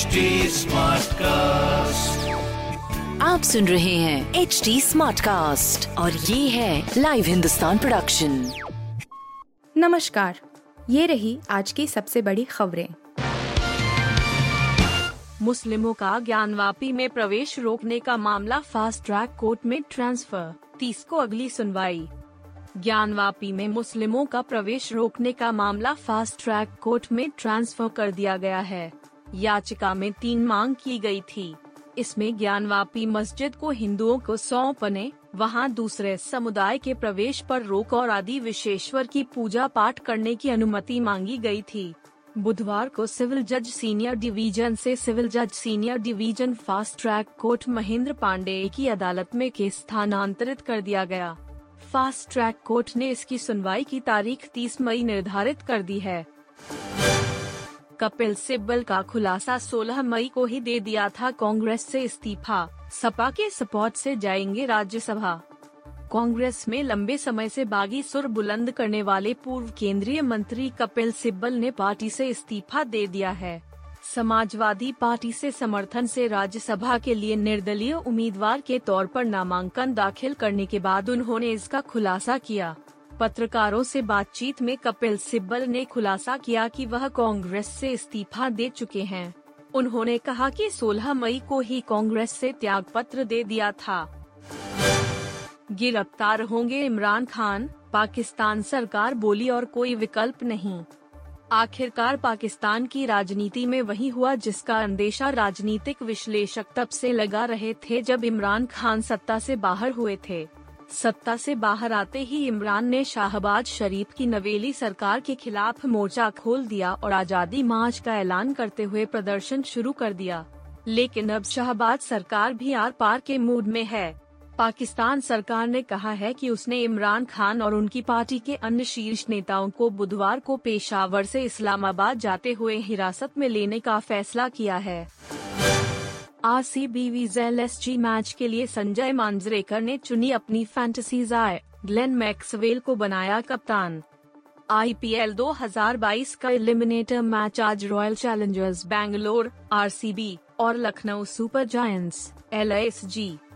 HD cast आप सुन रहे हैं एच डी स्मार्ट कास्ट और ये है लाइव हिंदुस्तान प्रोडक्शन नमस्कार ये रही आज की सबसे बड़ी खबरें। मुस्लिमों का ज्ञानवापी में प्रवेश रोकने का मामला फास्ट ट्रैक कोर्ट में ट्रांसफ़र तीस को अगली सुनवाई। ज्ञानवापी में मुस्लिमों का प्रवेश रोकने का मामला फास्ट ट्रैक कोर्ट में ट्रांसफ़र कर दिया गया है। याचिका में तीन मांग की गई थी। इसमें ज्ञानवापी मस्जिद को हिंदुओं को सौंपने, वहाँ दूसरे समुदाय के प्रवेश पर रोक और आदि विशेश्वर की पूजा पाठ करने की अनुमति मांगी गई थी। बुधवार को सिविल जज सीनियर डिवीज़न से सिविल जज senior division fast track court Mahendra Pandey की अदालत में केस स्थानांतरित कर दिया गया। फास्ट ट्रैक कोर्ट ने इसकी सुनवाई की तारीख 30 मई निर्धारित कर दी है। कपिल सिब्बल का खुलासा 16 मई को ही दे दिया था। कांग्रेस से इस्तीफा। सपा के सपोर्ट से जाएँगे राज्यसभा। कांग्रेस में लंबे समय से बागी सुर बुलंद करने वाले पूर्व केंद्रीय मंत्री कपिल सिब्बल ने पार्टी से इस्तीफा दे दिया है। समाजवादी पार्टी से समर्थन से राज्यसभा के लिए निर्दलीय उम्मीदवार के तौर पर नामांकन दाखिल करने के बाद उन्होंने इसका खुलासा किया। पत्रकारों से बातचीत में कपिल सिब्बल ने खुलासा किया कि वह कांग्रेस से इस्तीफा दे चुके हैं। उन्होंने कहा कि 16 मई को ही कांग्रेस से त्याग पत्र दे दिया था। गिरफ़्तार होंगे इमरान खान, पाकिस्तान सरकार बोली और कोई विकल्प नहीं। आखिरकार पाकिस्तान की राजनीति में वही हुआ जिसका अंदेशा राजनीतिक विश्लेषक तब से लगा रहे थे जब इमरान खान सत्ता से बाहर हुए थे। सत्ता से बाहर आते ही इमरान ने शाहबाज शरीफ की नवेली सरकार के खिलाफ मोर्चा खोल दिया और आज़ादी मार्च का ऐलान करते हुए प्रदर्शन शुरू कर दिया। लेकिन अब शाहबाज सरकार भी आर पार के मूड में है। पाकिस्तान सरकार ने कहा है कि उसने इमरान खान और उनकी पार्टी के अन्य शीर्ष नेताओं को बुधवार को पेशावर से इस्लामाबाद जाते हुए हिरासत में लेने का फैसला किया है। आर सी बी वीजेल एस जी मैच के लिए संजय मांजरेकर ने चुनी अपनी फैंटेसीज आए। ग्लेन मैक्सवेल को बनाया कप्तान। आईपीएल 2022 का एलिमिनेटर मैच आज रॉयल चैलेंजर्स बैंगलोर आरसीबी और लखनऊ सुपर जायंट्स एल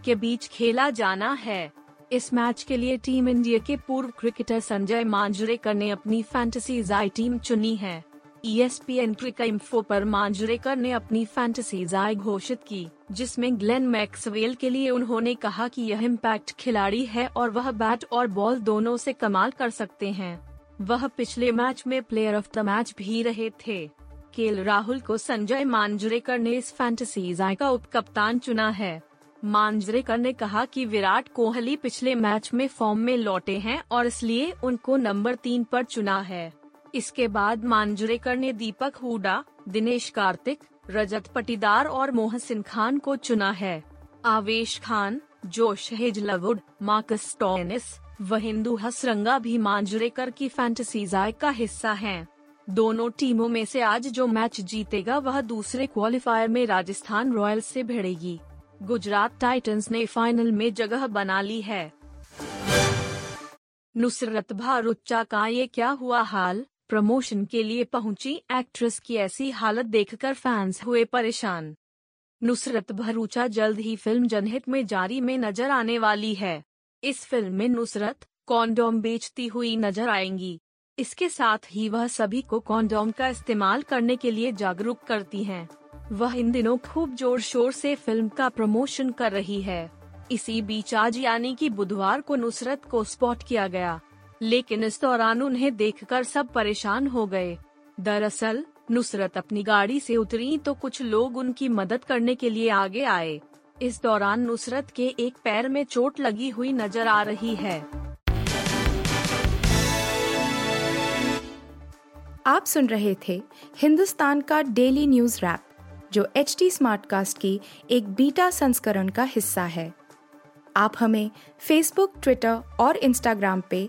के बीच खेला जाना है। इस मैच के लिए टीम इंडिया के पूर्व क्रिकेटर संजय मांजरेकर ने अपनी फैंटेसी जाई टीम चुनी है। ESPN क्रिक इन्फो पर मांजरेकर ने अपनी फैंटेसी जाय घोषित की, जिसमें ग्लेन मैक्सवेल के लिए उन्होंने कहा कि यह इम्पैक्ट खिलाड़ी है और वह बैट और बॉल दोनों से कमाल कर सकते हैं। वह पिछले मैच में प्लेयर ऑफ़ द मैच भी रहे थे। केल राहुल को संजय मांजरेकर ने इस फैंटेसी जाय का उप कप्तान चुना है। मांजरेकर ने कहा कि विराट कोहली पिछले मैच में फॉर्म में लौटे हैं और इसलिए उनको नंबर तीन पर चुना है। इसके बाद मांजरेकर ने दीपक हुडा, दिनेश कार्तिक, रजत पटीदार और मोहसिन खान को चुना है। आवेश खान, जोश हेजलवुड, मार्कस टोनिस व हिंदू हसरंगा भी मांजरेकर की फैंटेसी जाय का हिस्सा हैं। दोनों टीमों में से आज जो मैच जीतेगा वह दूसरे क्वालिफायर में राजस्थान रॉयल्स से भिड़ेगी। गुजरात टाइटंस ने फाइनल में जगह बना ली है। नुसरत भारुच्चा का ये क्या हुआ हाल? प्रमोशन के लिए पहुँची एक्ट्रेस की ऐसी हालत देखकर फैंस हुए परेशान। नुसरत भरूचा जल्द ही फ़िल्म जनहित में जारी में नज़र आने वाली है। इस फ़िल्म में नुसरत कॉन्डोम बेचती हुई नज़र आएँगी। इसके साथ ही वह सभी को कॉन्डोम का इस्तेमाल करने के लिए जागरूक करती हैं। वह इन दिनों खूब ज़ोर शोर से फ़िल्म का प्रमोशन कर रही है। इसी बीच आज यानी कि बुधवार को नुसरत को स्पॉट किया गया। लेकिन इस दौरान उन्हें देखकर सब परेशान हो गए। दरअसल, नुसरत अपनी गाड़ी से उतरी तो कुछ लोग उनकी मदद करने के लिए आगे आए। इस दौरान नुसरत के एक पैर में चोट लगी हुई नज़र आ रही है। आप सुन रहे थे हिंदुस्तान का डेली न्यूज़ रैप, जो एच टी स्मार्टकास्ट की एक बीटा संस्करण का हिस्सा है। आप हमें फेसबुक ट्विटर और इंस्टाग्राम पे